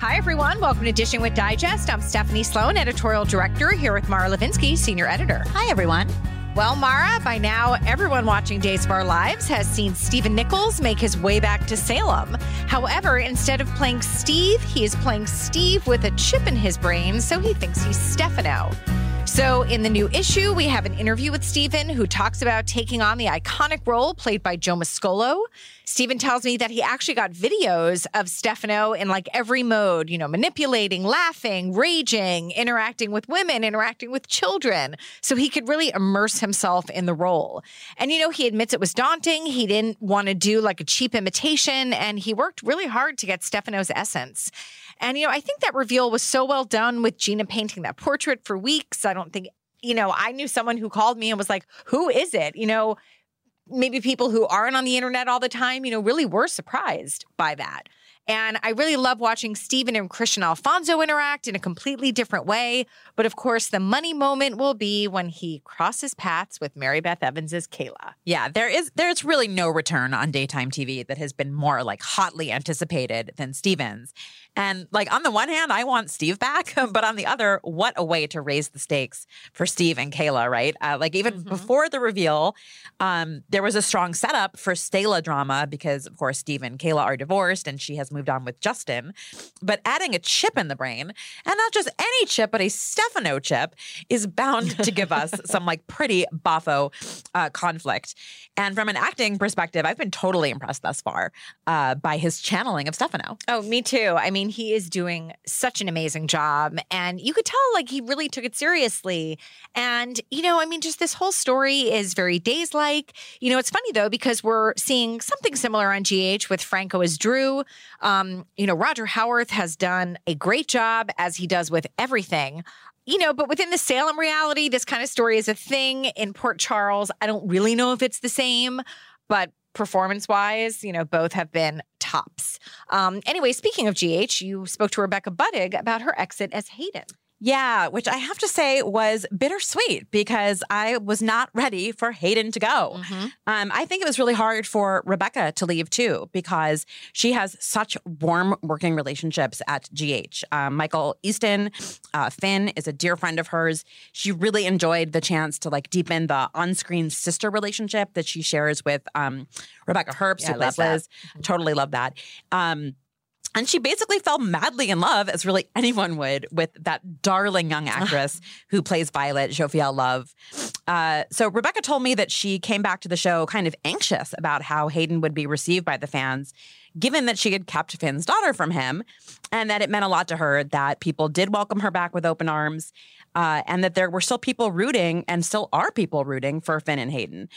Hi, everyone. Welcome to Dishing with Digest. I'm Stephanie Sloan, editorial director, here with Mara Levinsky, senior editor. Hi, everyone. Well, Mara, by now, everyone watching Days of Our Lives has seen Stephen Nichols make his way back to Salem. However, instead of playing Steve, he is playing Steve with a chip in his brain, so he thinks he's Stefano. So, in the new issue, we have an interview with Stephen who talks about taking on the iconic role played by Joe Mascolo. Stephen tells me that he actually got videos of Stefano in like every mode, you know, manipulating, laughing, raging, interacting with women, interacting with children. So he could really immerse himself in the role. And, you know, he admits it was daunting. He didn't want to do like a cheap imitation, and he worked really hard to get Stefano's essence. And, you know, I think that reveal was so well done with Gina painting that portrait for weeks. I don't think, you know, I knew someone who called me and was like, who is it? You know, maybe people who aren't on the internet all the time, you know, really were surprised by that. And I really love watching Stephen and Kristian Alfonso interact in a completely different way. But of course, the money moment will be when he crosses paths with Mary Beth Evans's Kayla. Yeah, there is there's really no return on daytime TV that has been more like hotly anticipated than Stevens. And like on the one hand, I want Steve back, but on the other, what a way to raise the stakes for Steve and Kayla, right? Uh, like even mm-hmm. before the reveal, um, there was a strong setup for Stayla drama because, of course, Steve and Kayla are divorced and she has moved on with Justin. But adding a chip in the brain, and not just any chip, but a Stefano chip, is bound to give us some like pretty boffo uh, conflict. And from an acting perspective, I've been totally impressed thus far uh, by his channeling of Stefano. Oh, me too. I mean, he is doing such an amazing job. And you could tell, like, he really took it seriously. And, you know, I mean, just this whole story is very days like. You know, it's funny, though, because we're seeing something similar on GH with Franco as Drew. Um, you know, Roger Howarth has done a great job, as he does with everything you know, but within the Salem reality, this kind of story is a thing. In Port Charles, I don't really know if it's the same, but performance wise, you know, both have been tops. Um, anyway, speaking of GH, you spoke to Rebecca Budig about her exit as Hayden. Yeah, which I have to say was bittersweet because I was not ready for Hayden to go. Mm-hmm. Um, I think it was really hard for Rebecca to leave too because she has such warm working relationships at GH. Um, Michael Easton, uh, Finn is a dear friend of hers. She really enjoyed the chance to like deepen the on-screen sister relationship that she shares with um, Rebecca Herbst, yeah, who Liz. Mm-hmm. Totally love that. Um, and she basically fell madly in love, as really anyone would, with that darling young actress who plays Violet, Jophielle Love. Uh, so Rebecca told me that she came back to the show kind of anxious about how Hayden would be received by the fans, given that she had kept Finn's daughter from him, and that it meant a lot to her that people did welcome her back with open arms, uh, and that there were still people rooting and still are people rooting for Finn and Hayden.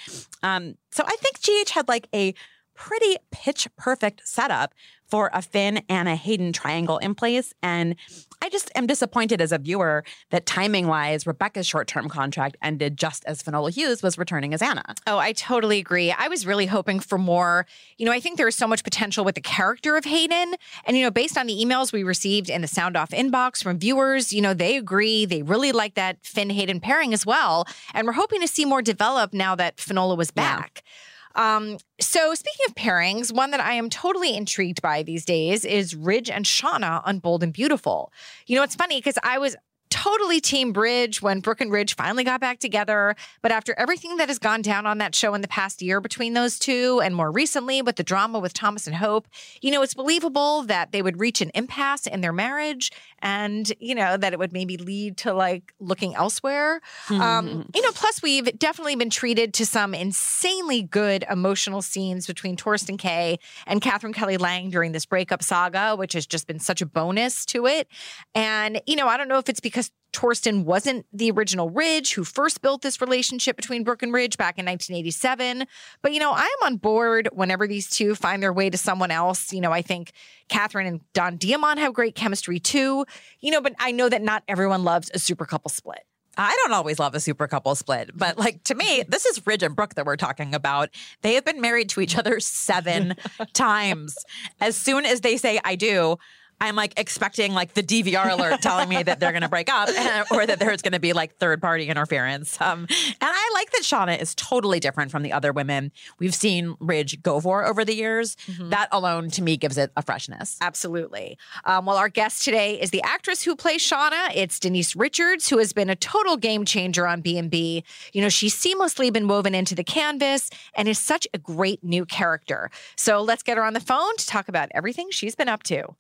Um, so I think GH had like a pretty pitch perfect setup for a Finn and a Hayden triangle in place. And I just am disappointed as a viewer that timing wise, Rebecca's short term contract ended just as Finola Hughes was returning as Anna. Oh, I totally agree. I was really hoping for more. You know, I think there is so much potential with the character of Hayden. And, you know, based on the emails we received in the Sound Off inbox from viewers, you know, they agree. They really like that Finn Hayden pairing as well. And we're hoping to see more develop now that Finola was back. Yeah. Um, so, speaking of pairings, one that I am totally intrigued by these days is Ridge and Shauna on Bold and Beautiful. You know, it's funny because I was totally team Bridge when Brooke and Ridge finally got back together. But after everything that has gone down on that show in the past year between those two, and more recently with the drama with Thomas and Hope, you know, it's believable that they would reach an impasse in their marriage and, you know, that it would maybe lead to like looking elsewhere. Mm-hmm. Um, you know, plus we've definitely been treated to some insanely good emotional scenes between Thorsten Kaye and Katherine Kelly Lang during this breakup saga, which has just been such a bonus to it. And, you know, I don't know if it's because Thorsten wasn't the original Ridge who first built this relationship between Brooke and Ridge back in 1987. But, you know, I am on board whenever these two find their way to someone else. You know, I think Katherine and Don Diamont have great chemistry too. You know, but I know that not everyone loves a super couple split. I don't always love a super couple split, but like to me, this is Ridge and Brooke that we're talking about. They have been married to each other seven times. As soon as they say I do, I'm like expecting like the DVR alert telling me that they're going to break up or that there's going to be like third party interference. Um, and I like that Shauna is totally different from the other women we've seen Ridge go for over the years. Mm-hmm. That alone to me gives it a freshness. Absolutely. Um, well, our guest today is the actress who plays Shauna. It's Denise Richards, who has been a total game changer on B&B. You know, she's seamlessly been woven into the canvas and is such a great new character. So let's get her on the phone to talk about everything she's been up to.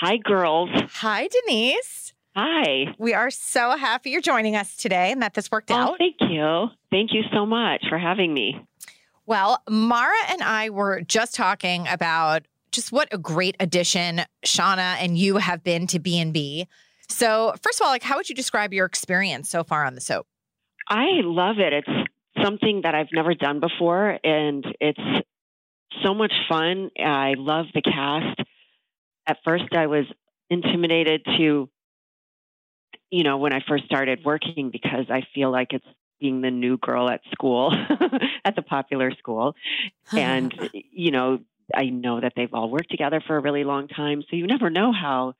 Hi, girls. Hi, Denise. Hi. We are so happy you're joining us today and that this worked oh, out. Thank you. Thank you so much for having me. Well, Mara and I were just talking about just what a great addition Shauna and you have been to B&B. So, first of all, like how would you describe your experience so far on the soap? I love it. It's something that I've never done before and it's so much fun. I love the cast at first I was intimidated to, you know, when I first started working because I feel like it's being the new girl at school, at the popular school. and, you know, I know that they've all worked together for a really long time. So you never know how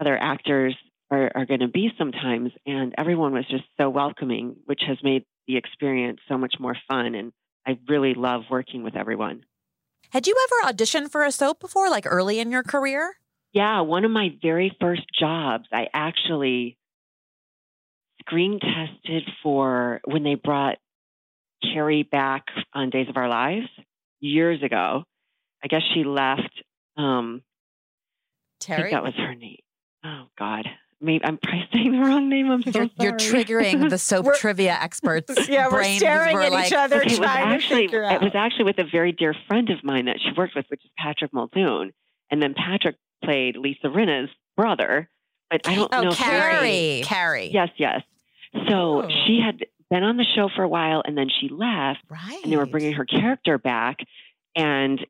other actors are, are going to be sometimes. And everyone was just so welcoming, which has made the experience so much more fun. And I really love working with everyone. Had you ever auditioned for a soap before, like early in your career? Yeah, one of my very first jobs, I actually screen tested for when they brought Carrie back on Days of Our Lives years ago. I guess she left. Um, Terry? that was her name. Oh, God maybe I'm probably saying the wrong name. I'm so you're, you're triggering the soap trivia experts. Yeah, we're staring at like, each other it trying actually, to figure out. It was actually with a very dear friend of mine that she worked with, which is Patrick Muldoon, and then Patrick played Lisa Rinna's brother. But I don't oh, know. Carrie. Carrie. Yes, yes. So oh. she had been on the show for a while, and then she left. Right. And they were bringing her character back, and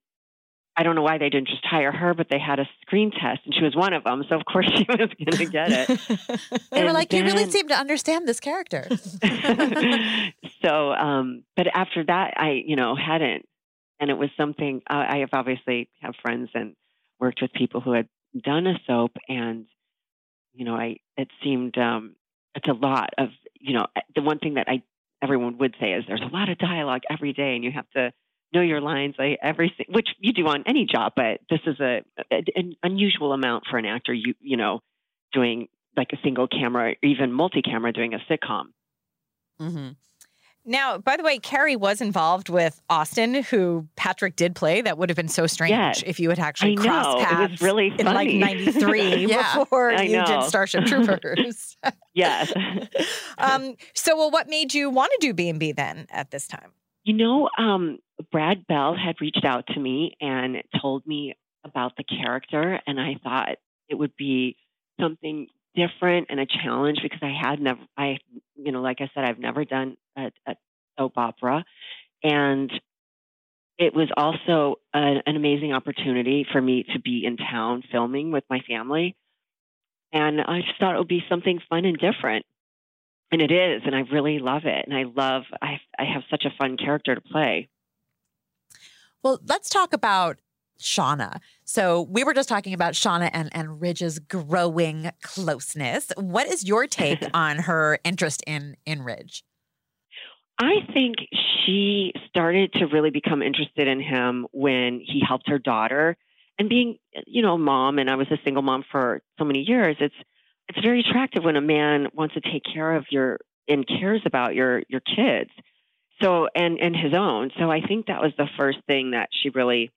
I don't know why they didn't just hire her, but they had a screen test and she was one of them. So of course she was going to get it. they were like, then, you really seem to understand this character. so, um, but after that, I, you know, hadn't, and it was something uh, I have obviously have friends and worked with people who had done a soap and, you know, I, it seemed, um, it's a lot of, you know, the one thing that I, everyone would say is there's a lot of dialogue every day and you have to, know your lines, like everything, which you do on any job, but this is a, a, an unusual amount for an actor. You you know, doing like a single camera, or even multi-camera, doing a sitcom. Mm-hmm. Now, by the way, Carrie was involved with Austin, who Patrick did play. That would have been so strange yes. if you had actually I crossed know. paths it was really in like '93 yeah. before I you know. did Starship Troopers. yes. um, so, well, what made you want to do B and B then at this time? You know, um, Brad Bell had reached out to me and told me about the character, and I thought it would be something different and a challenge because I had never, I, you know, like I said, I've never done a, a soap opera, and it was also an, an amazing opportunity for me to be in town filming with my family. And I just thought it would be something fun and different. And it is, and I really love it. And I love, I, I have such a fun character to play. Well, let's talk about Shauna. So we were just talking about Shauna and, and Ridge's growing closeness. What is your take on her interest in in Ridge? I think she started to really become interested in him when he helped her daughter. And being, you know, mom, and I was a single mom for so many years. It's it's very attractive when a man wants to take care of your and cares about your your kids. So and and his own. So I think that was the first thing that she really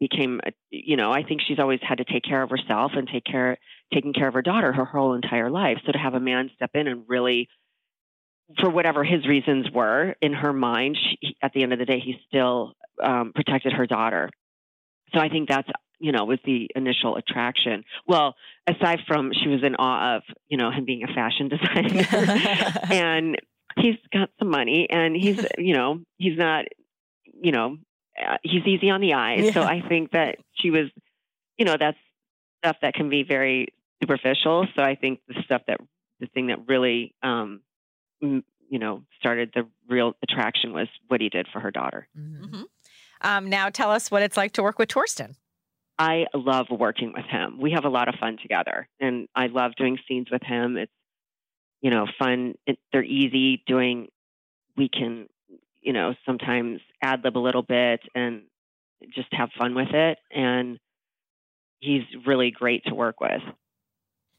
became. You know, I think she's always had to take care of herself and take care taking care of her daughter her whole entire life. So to have a man step in and really for whatever his reasons were in her mind, she, at the end of the day, he still um, protected her daughter. So I think that's you know was the initial attraction. Well, aside from she was in awe of you know him being a fashion designer, and he's got some money, and he's you know he's not you know uh, he's easy on the eyes. Yeah. So I think that she was you know that's stuff that can be very superficial. So I think the stuff that the thing that really um, you know, started the real attraction was what he did for her daughter. Mm-hmm. mm-hmm. Um, now, tell us what it's like to work with Thorsten. I love working with him. We have a lot of fun together, and I love doing scenes with him. It's you know fun. It, they're easy doing. We can you know sometimes ad lib a little bit and just have fun with it. And he's really great to work with.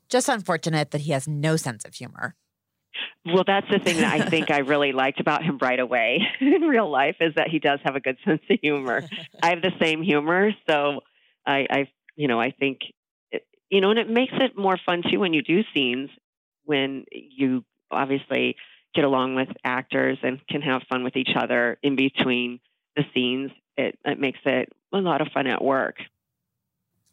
Just unfortunate that he has no sense of humor. Well, that's the thing that I think I really liked about him right away in real life is that he does have a good sense of humor. I have the same humor, so I, I you know, I think, it, you know, and it makes it more fun too when you do scenes when you obviously get along with actors and can have fun with each other in between the scenes. It, it makes it a lot of fun at work.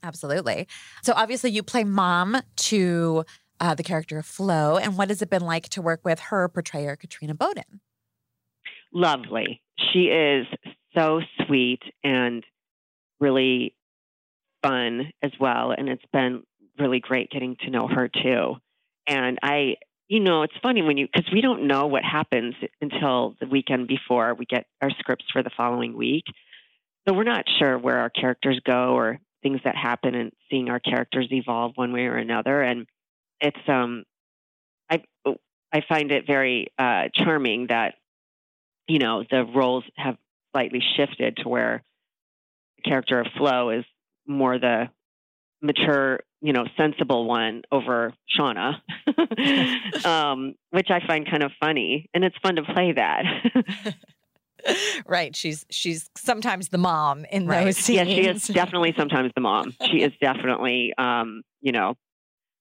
Absolutely. So obviously, you play mom to uh, the character of Flo. And what has it been like to work with her portrayer, Katrina Bowden? Lovely. She is so sweet and really fun as well. And it's been really great getting to know her too. And I, you know, it's funny when you, because we don't know what happens until the weekend before we get our scripts for the following week. So we're not sure where our characters go or things that happen and seeing our characters evolve one way or another. And it's um I I find it very uh, charming that you know the roles have slightly shifted to where the character of Flo is more the mature, you know, sensible one over Shauna, um, which I find kind of funny, and it's fun to play that. right, she's she's sometimes the mom in right. those scenes. Yeah, she is definitely sometimes the mom. She is definitely, um, you know,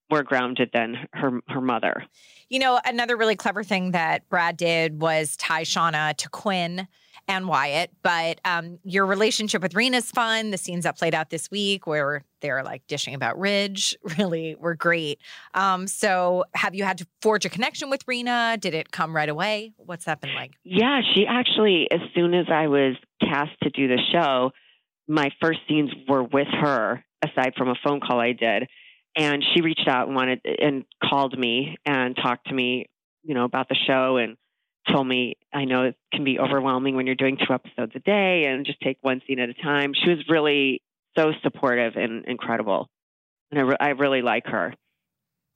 more grounded than her her mother. You know, another really clever thing that Brad did was tie Shauna to Quinn and Wyatt. But um, your relationship with Rena's fun. The scenes that played out this week where they're like dishing about Ridge really were great. Um, so, have you had to forge a connection with Rena? Did it come right away? What's that been like? Yeah, she actually, as soon as I was cast to do the show, my first scenes were with her, aside from a phone call I did and she reached out and wanted and called me and talked to me, you know, about the show and told me I know it can be overwhelming when you're doing two episodes a day and just take one scene at a time. She was really so supportive and incredible, and I, re- I really like her.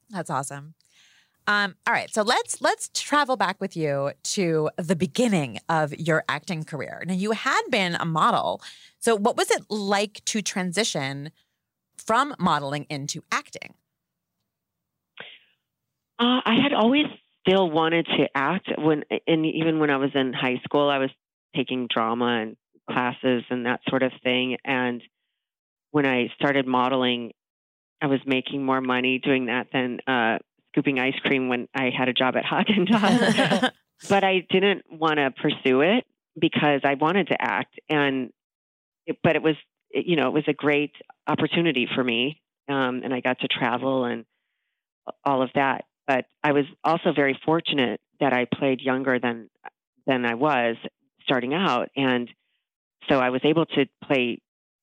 That's awesome. Um, all right, so let's let's travel back with you to the beginning of your acting career. Now, you had been a model, so what was it like to transition from modeling into acting? Uh, I had always still wanted to act when, and even when I was in high school, I was taking drama and classes and that sort of thing. And when I started modeling, I was making more money doing that than uh, scooping ice cream when I had a job at Haagen Dazs. but I didn't want to pursue it because I wanted to act, and it, but it was you know, it was a great opportunity for me. Um, and I got to travel and all of that. But I was also very fortunate that I played younger than than I was starting out, and so I was able to play,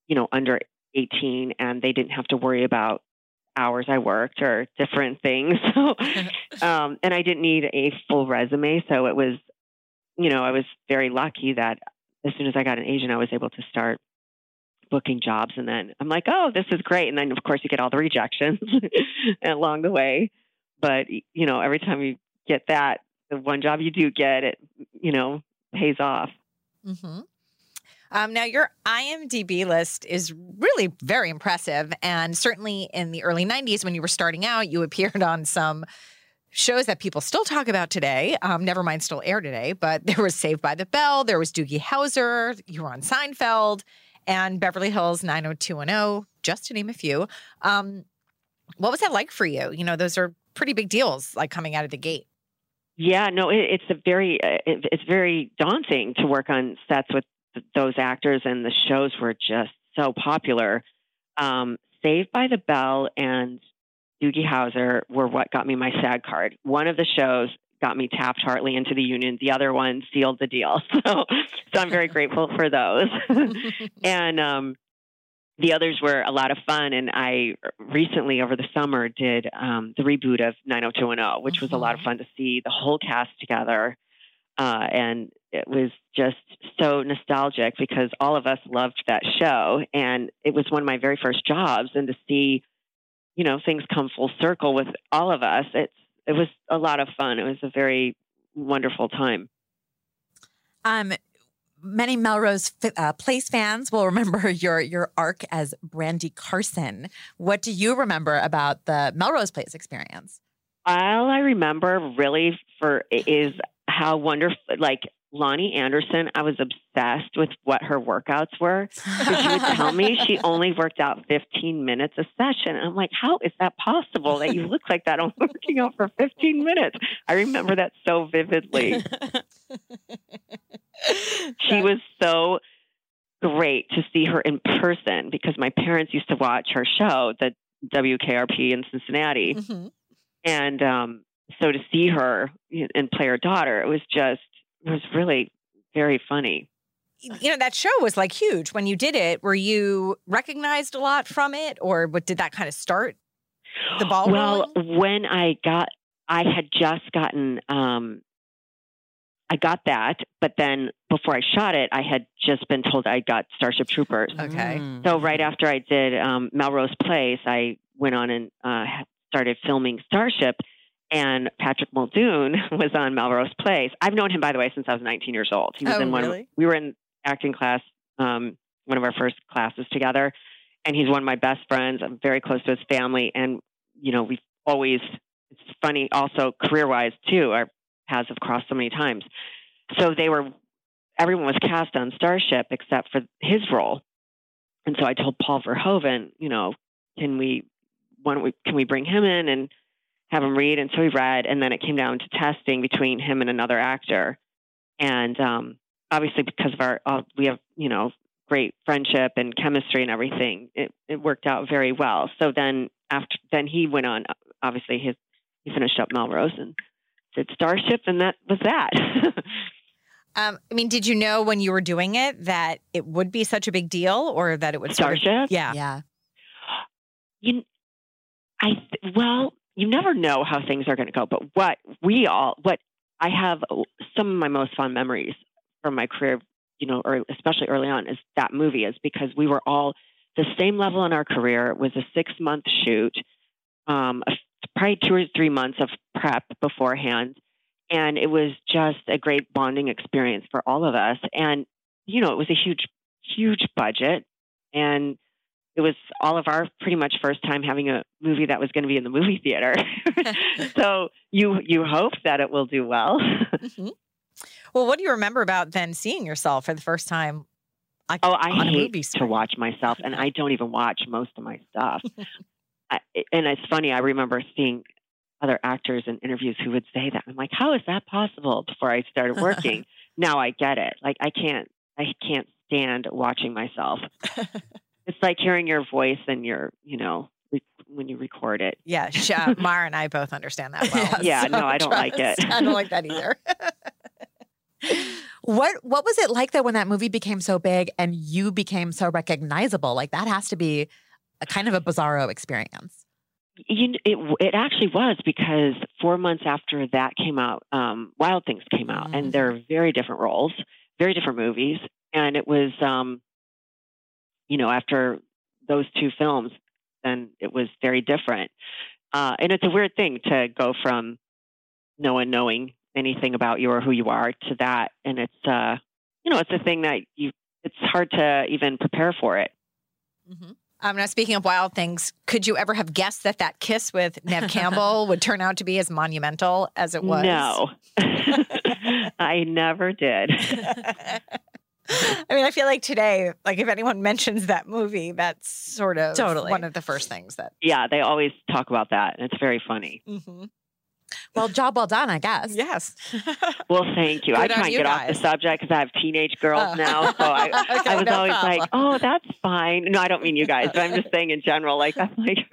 you know, under 18 and they didn't have to worry about hours I worked or different things. So, um, and I didn't need a full resume. So it was, you know, I was very lucky that as soon as I got an agent, I was able to start booking jobs. And then I'm like, oh, this is great. And then, of course, you get all the rejections along the way. But, you know, every time you get that, the one job you do get, it, you know, pays off. Mm-hmm. Um, now, your IMDb list is really very impressive. And certainly in the early 90s, when you were starting out, you appeared on some shows that people still talk about today. Um, never mind, still air today. But there was Saved by the Bell, there was Doogie Howser, you were on Seinfeld, and Beverly Hills 90210, just to name a few. Um, what was that like for you? You know, those are pretty big deals, like coming out of the gate. Yeah, no, it, it's a very uh, it, it's very daunting to work on sets with those actors, and the shows were just so popular. Um, Saved by the Bell and Doogie Howser were what got me my SAG card. One of the shows got me Taft-Hartley into the union. The other one sealed the deal. So, so I'm very grateful for those. and um, the others were a lot of fun. And I recently, over the summer, did um, the reboot of 90210, which was a lot of mm-hmm. fun to see the whole cast together. Uh, and it was just so nostalgic because all of us loved that show. And it was one of my very first jobs. And to see, you know, things come full circle with all of us, it's, it was a lot of fun. It was a very wonderful time. Um, many Melrose uh, Place fans will remember your your arc as Brandy Carson. What do you remember about the Melrose Place experience? All I remember really for is how wonderful, like Loni Anderson, I was obsessed with what her workouts were. she would tell me she only worked out 15 minutes a session. And I'm like, how is that possible that you look like that only working out for 15 minutes? I remember that so vividly. She was so great to see her in person because my parents used to watch her show, the WKRP in Cincinnati. Mm-hmm. And um, so to see her and play her daughter, it was just it was really very funny. You know, that show was like huge when you did it. Were you recognized a lot from it, or what did that kind of start the ball? Well, rolling? when I got, I had just gotten, um, I got that, but then before I shot it, I had just been told I got Starship Troopers. Okay. Mm. So right after I did um, Melrose Place, I went on and uh, started filming Starship and Patrick Muldoon was on Melrose Place. I've known him, by the way, since I was 19 years old. He was oh, in one. Really? we were in acting class, um, one of our first classes together, and he's one of my best friends. I'm very close to his family, and you know, we've always. It's funny, also career-wise too. Our paths have crossed so many times. So they were. Everyone was cast on Starship except for his role, and so I told Paul Verhoeven, you know, can we, when we, can we bring him in and have him read. And so he read, and then it came down to testing between him and another actor. And um, obviously, because of our, uh, we have, you know, great friendship and chemistry and everything, it, it worked out very well. So then after, then he went on, obviously, his, he finished up Melrose and did Starship, and that was that. Um, I mean, did you know when you were doing it that it would be such a big deal, or that it would Starship? Sort of, yeah, yeah. You, I well, you never know how things are going to go. But what we all, what I have some of my most fond memories from my career, you know, or especially early on, is that movie is because we were all the same level in our career. It was a six month shoot, um, probably two or three months of prep beforehand. And it was just a great bonding experience for all of us. And, you know, it was a huge, huge budget. And it was all of our pretty much first time having a movie that was going to be in the movie theater. so you you hope that it will do well. mm-hmm. Well, what do you remember about then seeing yourself for the first time? Like, oh, I hate to watch myself, and I don't even watch most of my stuff. I, and it's funny. I remember seeing other actors in interviews who would say that. I'm like, how is that possible? Before I started working, now I get it. Like I can't, I can't stand watching myself. It's like hearing your voice and your, you know, when you record it. Yeah, uh, Mara and I both understand that well. yeah, so no, I don't like it. I don't like that either. What what was it like though when that movie became so big and you became so recognizable? Like that has to be a kind of a bizarro experience. You, it it actually was because four months after that came out, um, Wild Things came out, Mm. and they're very different roles, very different movies, and it was, um, you know, after those two films, then it was very different, uh, and it's a weird thing to go from no one knowing anything about you or who you are to that, and it's, uh, you know, it's a thing that you, it's hard to even prepare for it. Um, now, speaking of wild things, could you ever have guessed that that kiss with Nev Campbell would turn out to be as monumental as it was? No, I never did. I mean, I feel like today, like if anyone mentions that movie, that's sort of Totally. one of the first things that. Yeah, they always talk about that, and it's very funny. Well, job well done, I guess. Yes. Well, thank you. I Good on try and you get off the subject because I have teenage girls Oh. now, so I, Okay, I was no always like, "Oh, that's fine." No, I don't mean you guys, but I'm just saying in general. Like, I'm like,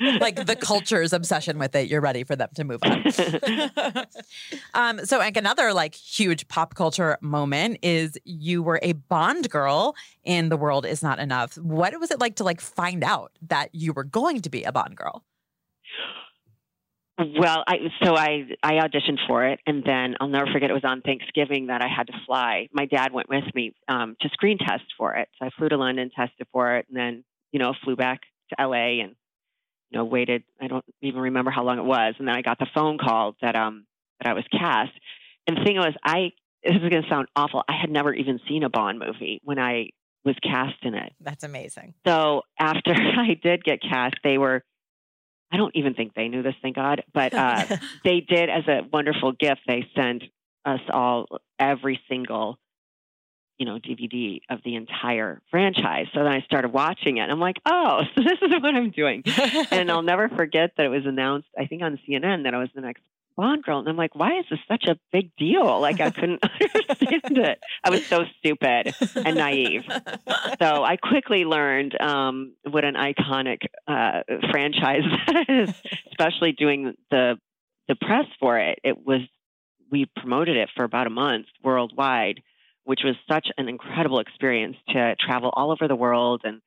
like the culture's obsession with it, you're ready for them to move on. um, so like another like huge pop culture moment is you were a Bond girl in The World Is Not Enough. What was it like to like find out that you were going to be a Bond girl? Well, I so I I auditioned for it, and then I'll never forget. It was on Thanksgiving that I had to fly. My dad went with me um, to screen test for it, so I flew to London, tested for it, and then you know flew back to L.A. and you know waited. I don't even remember how long it was, and then I got the phone call that um that I was cast. And the thing was, I this is going to sound awful. I had never even seen a Bond movie when I was cast in it. That's amazing. So after I did get cast, they were. I don't even think they knew this, thank God. But uh, they did, as a wonderful gift, they sent us all every single, you know, DVD of the entire franchise. So then I started watching it. And I'm like, oh, so this is what I'm doing. and I'll never forget that it was announced, I think, on CNN that I was the next Bond girl. And I'm like, why is this such a big deal? Like, I couldn't understand it. I was so stupid and naive. So I quickly learned um, what an iconic uh, franchise that is, especially doing the the press for it. It was we promoted it for about a month worldwide, which was such an incredible experience to travel all over the world and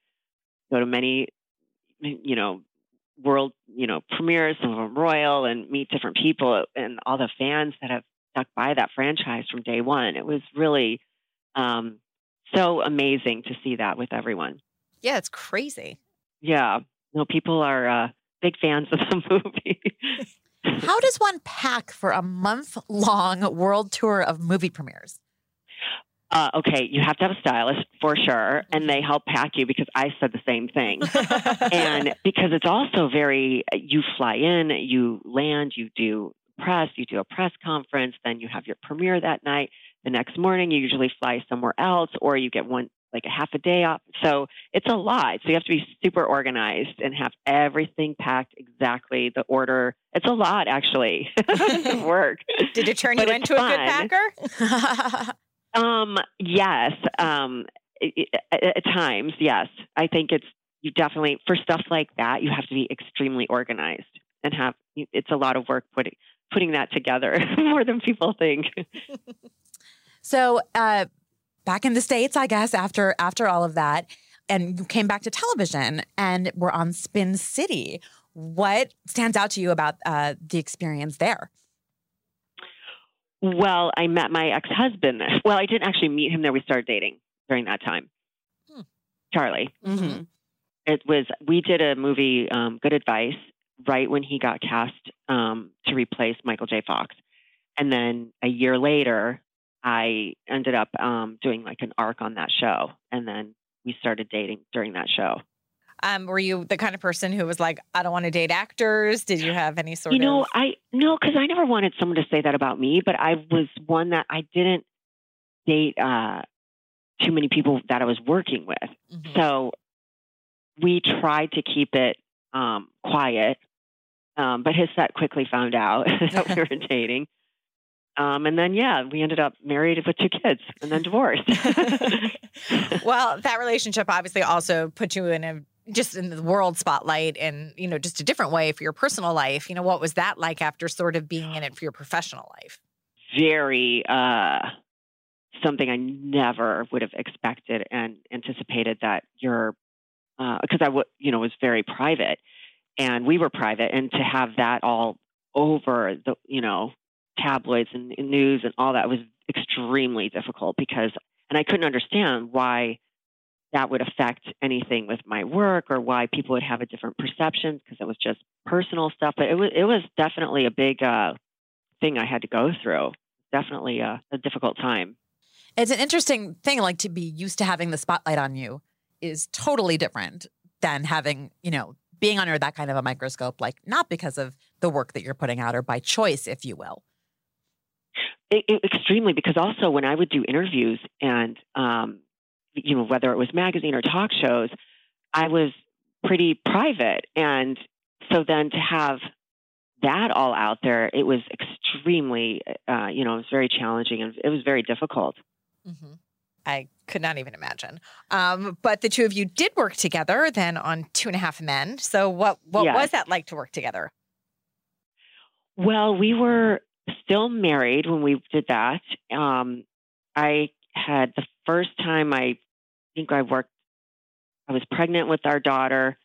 go to many, you know, world, you know, premieres, some of them royal, and meet different people and all the fans that have stuck by that franchise from day one. It was really um, so amazing to see that with everyone. Yeah, it's crazy. Yeah, no, people are uh, big fans of the movie. How does one pack for a month long world tour of movie premieres? Uh, okay, you have to have a stylist for sure, and they help pack you because I said the same thing. and because it's also very, you fly in, you land, you do press, you do a press conference, then you have your premiere that night. The next morning, you usually fly somewhere else, or you get one like a half a day off. So it's a lot. So you have to be super organized and have everything packed exactly the order. It's a lot, actually. Work. Did it turn But you into a good packer? Um, yes. Um, at, at times, yes. I think it's you definitely for stuff like that you have to be extremely organized and have it's a lot of work putting putting that together more than people think. So, uh, back in the states, I guess after after all of that, and you came back to television and were on Spin City. What stands out to you about uh, the experience there? Well, I met my ex husband. Well, I didn't actually meet him there. We started dating during that time. Hmm. Charlie. Mm-hmm. It was we did a movie, um, Good Advice, right when he got cast um, to replace Michael J. Fox, and then a year later, I ended up um, doing like an arc on that show, and then we started dating during that show. Um, were you the kind of person who was like, I don't want to date actors? Did you have any sort of. you know, of? I no, because I never wanted someone to say that about me, but I was one that I didn't date uh, too many people that I was working with. Mhm. So we tried to keep it um, quiet, um, but his set quickly found out that we were dating. Um, and then, yeah, we ended up married with two kids and then divorced. well, that relationship obviously also put you in a just in the world spotlight and you know just a different way for your personal life. You know, what was that like after sort of being in it for your professional life? very uh, something I never would have expected and anticipated that you're because uh, would you know was very private and we were private and to have that all over the you know tabloids and, and news and all that was extremely difficult because and I couldn't understand why that would affect anything with my work or why people would have a different perception because it was just personal stuff. But it was it was definitely a big uh, thing I had to go through. Definitely a, a difficult time. It's an interesting thing, like to be used to having the spotlight on you is totally different than having, you know, being under that kind of a microscope, like not because of the work that you're putting out or by choice, if you will. It, it, extremely, because also when I would do interviews and um, you know, whether it was magazine or talk shows, I was pretty private. And so then to have that all out there, it was extremely, uh, you know, it was very challenging and it was very difficult. Mm-hmm. I could not even imagine. Um, but the two of you did work together then on Two and a Half Men. So what what yes. was that like to work together? Well, we were still married when we did that. Um, I had the first time I think I worked, I was pregnant with our daughter.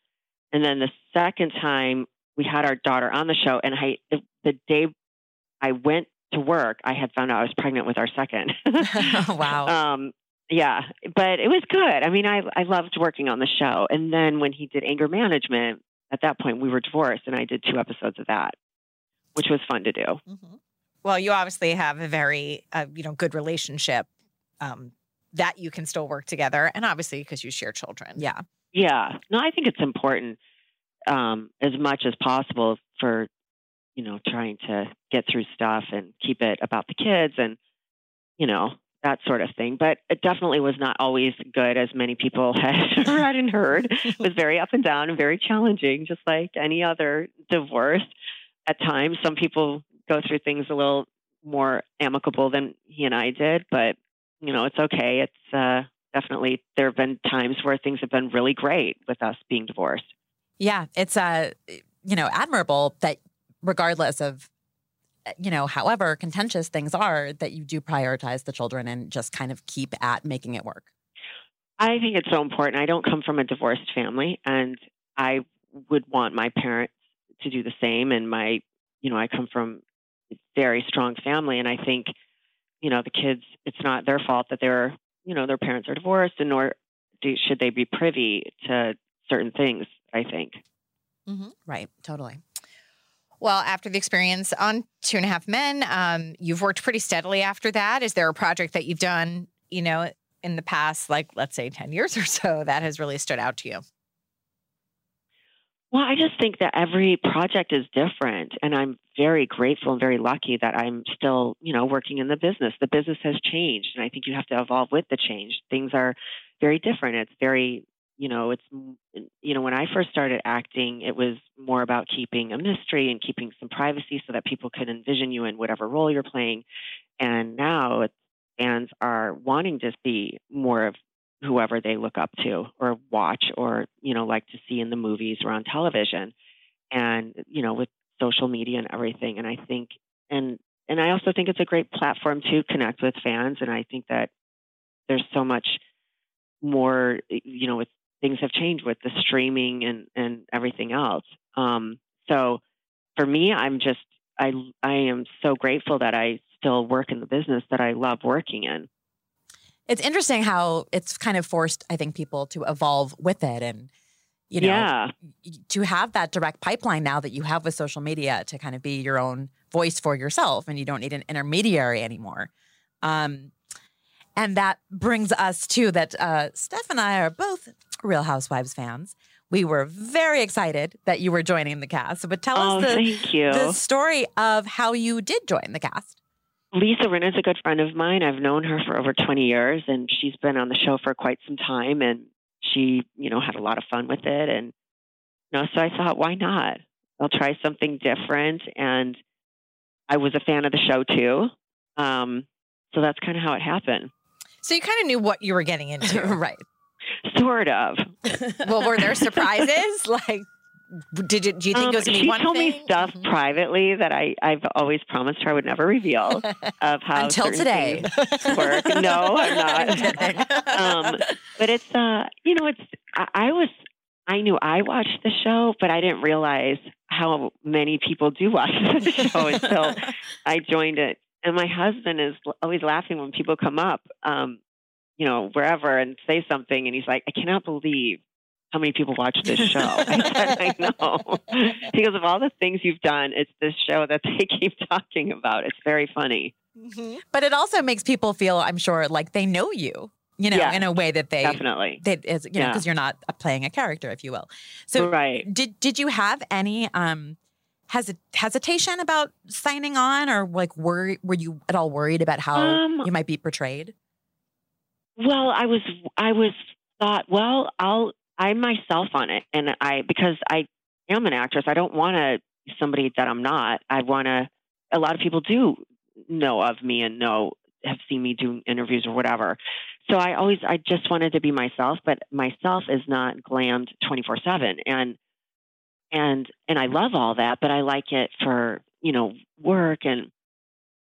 And then the second time we had our daughter on the show, and I, the day I went to work, I had found out I was pregnant with our second. wow. Um, yeah, but it was good. I mean, I I loved working on the show. And then when he did anger management, at that point we were divorced, and I did two episodes of that, which was fun to do. Mm-hmm. Well, you obviously have a very uh, you know good relationship um, that you can still work together, and obviously because you share children. Yeah, yeah. No, I think it's important um, as much as possible for you know trying to get through stuff and keep it about the kids and you know that sort of thing. But it definitely was not always good, as many people had read and heard. It was very up and down and very challenging, just like any other divorce. At times, some people go through things a little more amicable than he and I did, but you know, it's okay. It's uh, definitely there have been times where things have been really great with us being divorced. Yeah, it's uh, you know, admirable that regardless of you know, however contentious things are, that you do prioritize the children and just kind of keep at making it work. I think it's so important. I don't come from a divorced family, and I would want my parents to do the same. And my, you know, I come from a very strong family, and I think, you know, the kids, it's not their fault that they're, you know, their parents are divorced, and nor do, should they be privy to certain things. I think. Mm-hmm. Right. Totally. Well, after the experience on Two and a Half Men, um, you've worked pretty steadily after that. Is there a project that you've done, you know, in the past, like let's say 10 years or so, that has really stood out to you? Well, I just think that every project is different. And I'm very grateful and very lucky that I'm still, you know, working in the business. The business has changed. And I think you have to evolve with the change. Things are very different. It's very you know, it's, you know, when I first started acting, it was more about keeping a mystery and keeping some privacy so that people could envision you in whatever role you're playing. And now fans are wanting to see more of whoever they look up to or watch or, you know, like to see in the movies or on television. And, you know, with social media and everything. And I think, and, and I also think it's a great platform to connect with fans. And I think that there's so much more, you know, with things have changed with the streaming and and everything else. Um, so for me, I'm just I I am so grateful that I still work in the business that I love working in. It's interesting how it's kind of forced, I think, people to evolve with it and you know yeah. to have that direct pipeline now that you have with social media to kind of be your own voice for yourself and you don't need an intermediary anymore. Um, and that brings us to that uh, Steph and I are both Real Housewives fans. We were very excited that you were joining the cast. But tell oh, us the, the story of how you did join the cast. Lisa Rinna is a good friend of mine. I've known her for over 20 years, and she's been on the show for quite some time. And she, you know, had a lot of fun with it. And you know, so I thought, why not? I'll try something different. And I was a fan of the show too. Um, so that's kind of how it happened. So you kind of knew what you were getting into, right? Sort of. well, were there surprises? like, did you, do you think Um, it was going to she be one told thing? me stuff Mhm. privately that I, I've always promised her I would never reveal of how Until today. work. No, I'm not. um, but it's uh, you know, it's I, I was I knew I watched the show, but I didn't realize how many people do watch the show until I joined it. And my husband is always laughing when people come up, um, you know, wherever and say something, and he's like, "I cannot believe how many people watch this show." I said, "I know." he goes, "Of all the things you've done, it's this show that they keep talking about. It's very funny." But it also makes people feel, I'm sure, like they know you, you know, Yeah, in a way that they Definitely. that is, you know, Yeah. because you're not playing a character, if you will. So right. did did you have any um hesit- hesitation about signing on, or like were were you at all worried about how Um, you might be portrayed? Well, I was I was thought, well, I'll I'm myself on it, and I because I am an actress, I don't want to somebody that I'm not. I want to. A lot of people do know of me and know have seen me do interviews or whatever. So I always I just wanted to be myself, but myself is not glammed 24 seven, and and and I love all that, but I like it for you know work and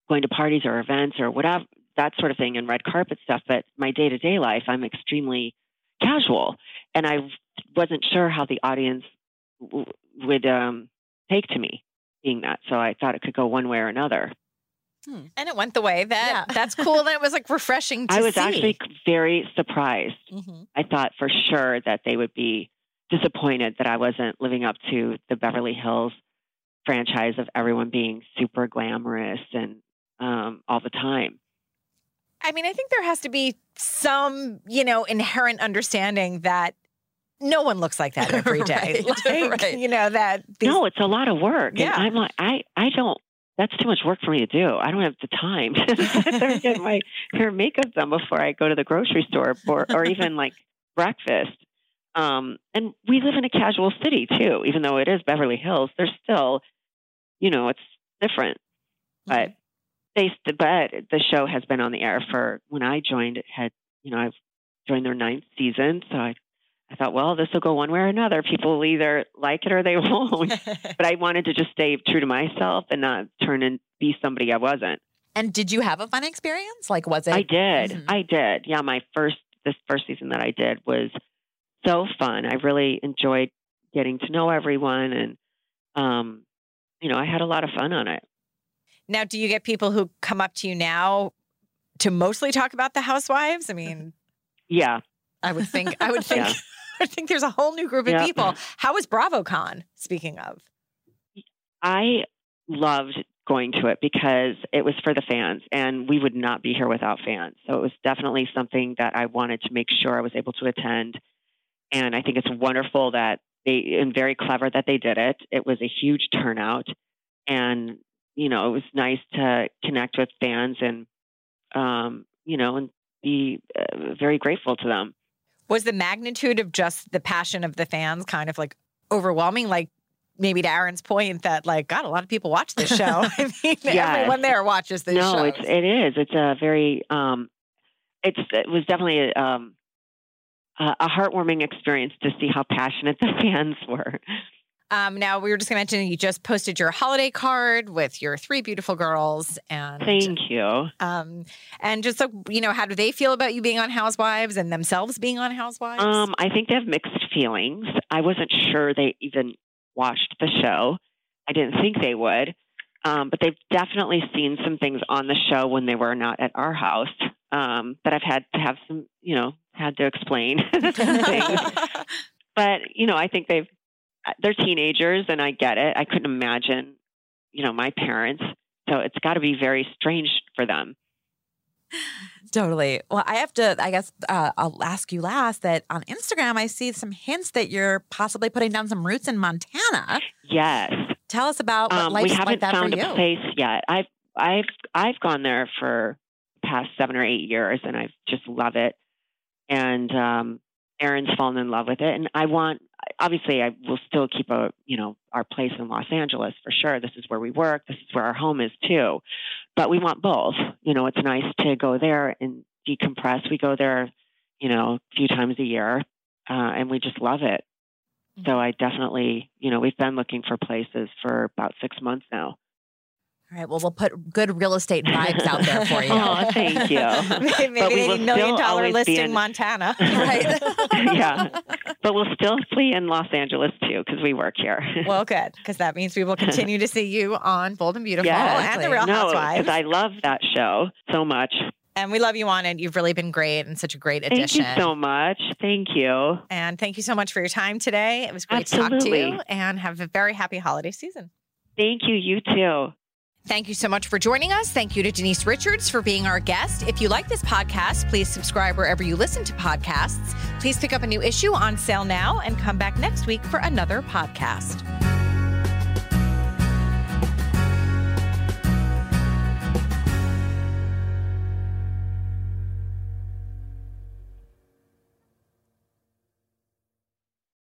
going to parties or events or whatever that sort of thing and red carpet stuff. But my day to day life, I'm extremely casual, and I wasn't sure how the audience w- would um, take to me being that. So I thought it could go one way or another. And it went the way that Yeah. that's cool. And it was like refreshing to I was see. actually very surprised. Mm-hmm. I thought for sure that they would be disappointed that I wasn't living up to the Beverly Hills franchise of everyone being super glamorous and um, all the time. I mean, I think there has to be some, you know, inherent understanding that no one looks like that every day. Right, Like, right. You know, that these, no, it's a lot of work. Yeah. And I'm like, I, I don't, that's too much work for me to do. I don't have the time to sit there and get my hair and makeup done before I go to the grocery store or, or even like breakfast. Um, and we live in a casual city too, even though it is Beverly Hills, there's still, you know, it's different. But they, but the show has been on the air for when I joined, it had, you know, I've joined their ninth season. So I, I thought, well, this will go one way or another. People will either like it or they won't but I wanted to just stay true to myself and not turn and be somebody I wasn't. And did you have a fun experience? Like, was it? I did. Mhm. I did. Yeah, my first this first season that I did was so fun. I really enjoyed getting to know everyone and um you know, I had a lot of fun on it. Now, do you get people who come up to you now to mostly talk about the housewives? I mean, Yeah. I would think, I would think, Yeah. I think there's a whole new group of Yeah. people. How was BravoCon? Speaking of, I loved going to it because it was for the fans and we would not be here without fans. So it was definitely something that I wanted to make sure I was able to attend. And I think it's wonderful that they and very clever that they did it. It was a huge turnout and you know, it was nice to connect with fans and um, you know, and be uh, very grateful to them. was the magnitude of just the passion of the fans kind of like overwhelming? Like maybe to Aaron's point that like, God, a lot of people watch this show. I mean, Yes. everyone there watches this no, show. it's it is. It's a very um, it's it was definitely a, um, a a heartwarming experience to see how passionate the fans were. Um, now we were just going to mention you just posted your holiday card with your three beautiful girls, and Thank you. um, and just so you know, how do they feel about you being on Housewives and themselves being on Housewives? Um, I think they have mixed feelings. I wasn't sure they even watched the show. I didn't think they would, um, but they've definitely seen some things on the show when they were not at our house um, that I've had to have some, you know, had to explain things. but you know, I think they've they're teenagers, and I get it. I couldn't imagine, you know, my parents. So it's got to be very strange for them. Totally. Well, I have to, I guess uh, I'll ask you last that on Instagram, I see some hints that you're possibly putting down some roots in Montana. Yes, Tell us about what um, life's we haven't like that found for you. a place yet. I've I've I've gone there for the past seven or eight years, and I just love it. And um, Aaron's fallen in love with it, and I want. Obviously, I will still keep a you know our place in Los Angeles for sure. This is where we work. This is where our home is too. But we want both. You know, it's nice to go there and decompress. We go there, you know, a few times a year, uh, and we just love it. So I definitely, you know, we've been looking for places for about six months now. All right. Well, we'll put good real estate vibes out there for you. oh, thank you. maybe maybe a million dollar dollar listing in- Montana. right. yeah. But we'll still flee in Los Angeles too because we work here. Well, good, because that means we will continue to see you on Bold and Beautiful Yeah. and The Real no, Housewives. because I love that show so much. and we love you on it. You've really been great and such a great addition. Thank you so much. Thank you. And thank you so much for your time today. It was great to talk to you and have a very happy holiday season. Thank you. You too. Thank you so much for joining us. Thank you to Denise Richards for being our guest. If you like this podcast, please subscribe wherever you listen to podcasts. Please pick up a new issue on sale now and come back next week for another podcast.